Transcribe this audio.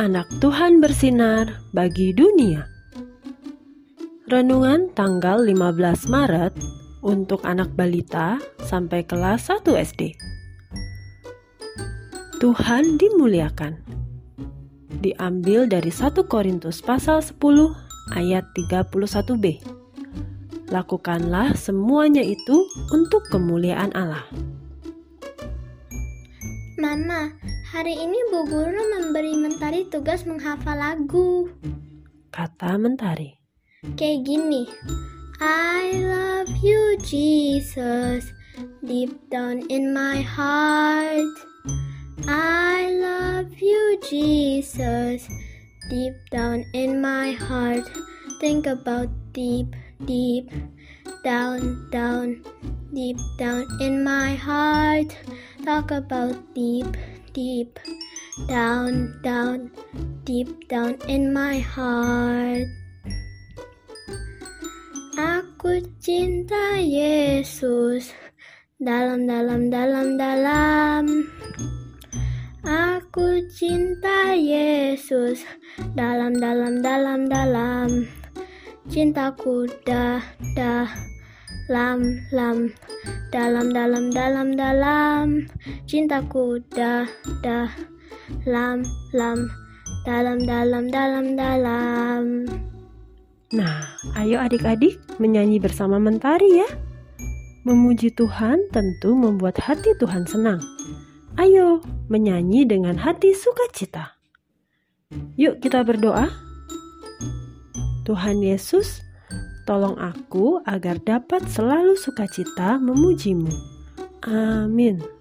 Anak Tuhan bersinar bagi dunia. Renungan tanggal 15 Maret untuk anak balita sampai kelas 1 SD. Tuhan dimuliakan. Diambil dari 1 Korintus pasal 10 ayat 31b. Lakukanlah semuanya itu untuk kemuliaan Allah. Mama, hari ini Bu Guru memberi Mentari tugas menghafal lagu. Kata Mentari. Kayak gini. I love you Jesus, deep down in my heart. I love you Jesus, deep down in my heart. Think about deep, deep, down, down, deep down in my heart. Talk about deep, deep, down, down, deep down in my heart. Aku cinta Yesus dalam, dalam, dalam, dalam. Aku cinta Yesus dalam, dalam, dalam, dalam. Cintaku dah, dah lam lam dalam dalam dalam dalam cintaku dah dah lam lam dalam dalam dalam dalam Nah, ayo adik-adik menyanyi bersama Mentari ya. Memuji Tuhan tentu membuat hati Tuhan senang. Ayo menyanyi dengan hati sukacita. Yuk kita berdoa. Tuhan Yesus, Tolong aku agar dapat selalu sukacita memujimu. Amin.